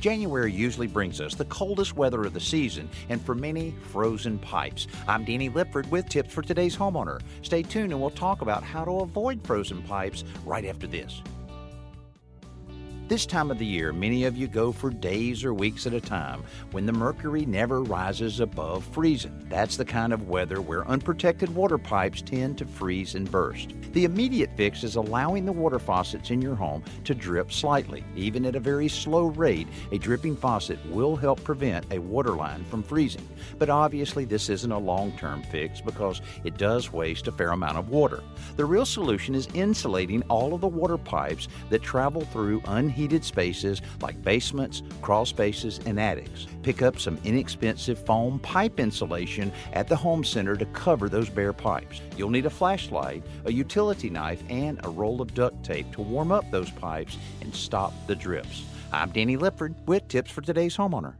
January usually brings us the coldest weather of the season and for many, frozen pipes. I'm Danny Lipford with tips for today's homeowner. Stay tuned and we'll talk about how to avoid frozen pipes right after this. This time of the year, many of you go for days or weeks at a time when the mercury never rises above freezing. That's the kind of weather where unprotected water pipes tend to freeze and burst. The immediate fix is allowing the water faucets in your home to drip slightly. Even at a very slow rate, a dripping faucet will help prevent a water line from freezing. But obviously, this isn't a long term fix because it does waste a fair amount of water. The real solution is insulating all of the water pipes that travel through unheated heated spaces like basements, crawl spaces, and attics. Pick up some inexpensive foam pipe insulation at the home center to cover those bare pipes. You'll need a flashlight, a utility knife, and a roll of duct tape to warm up those pipes and stop the drips. I'm Danny Lipford with tips for today's homeowner.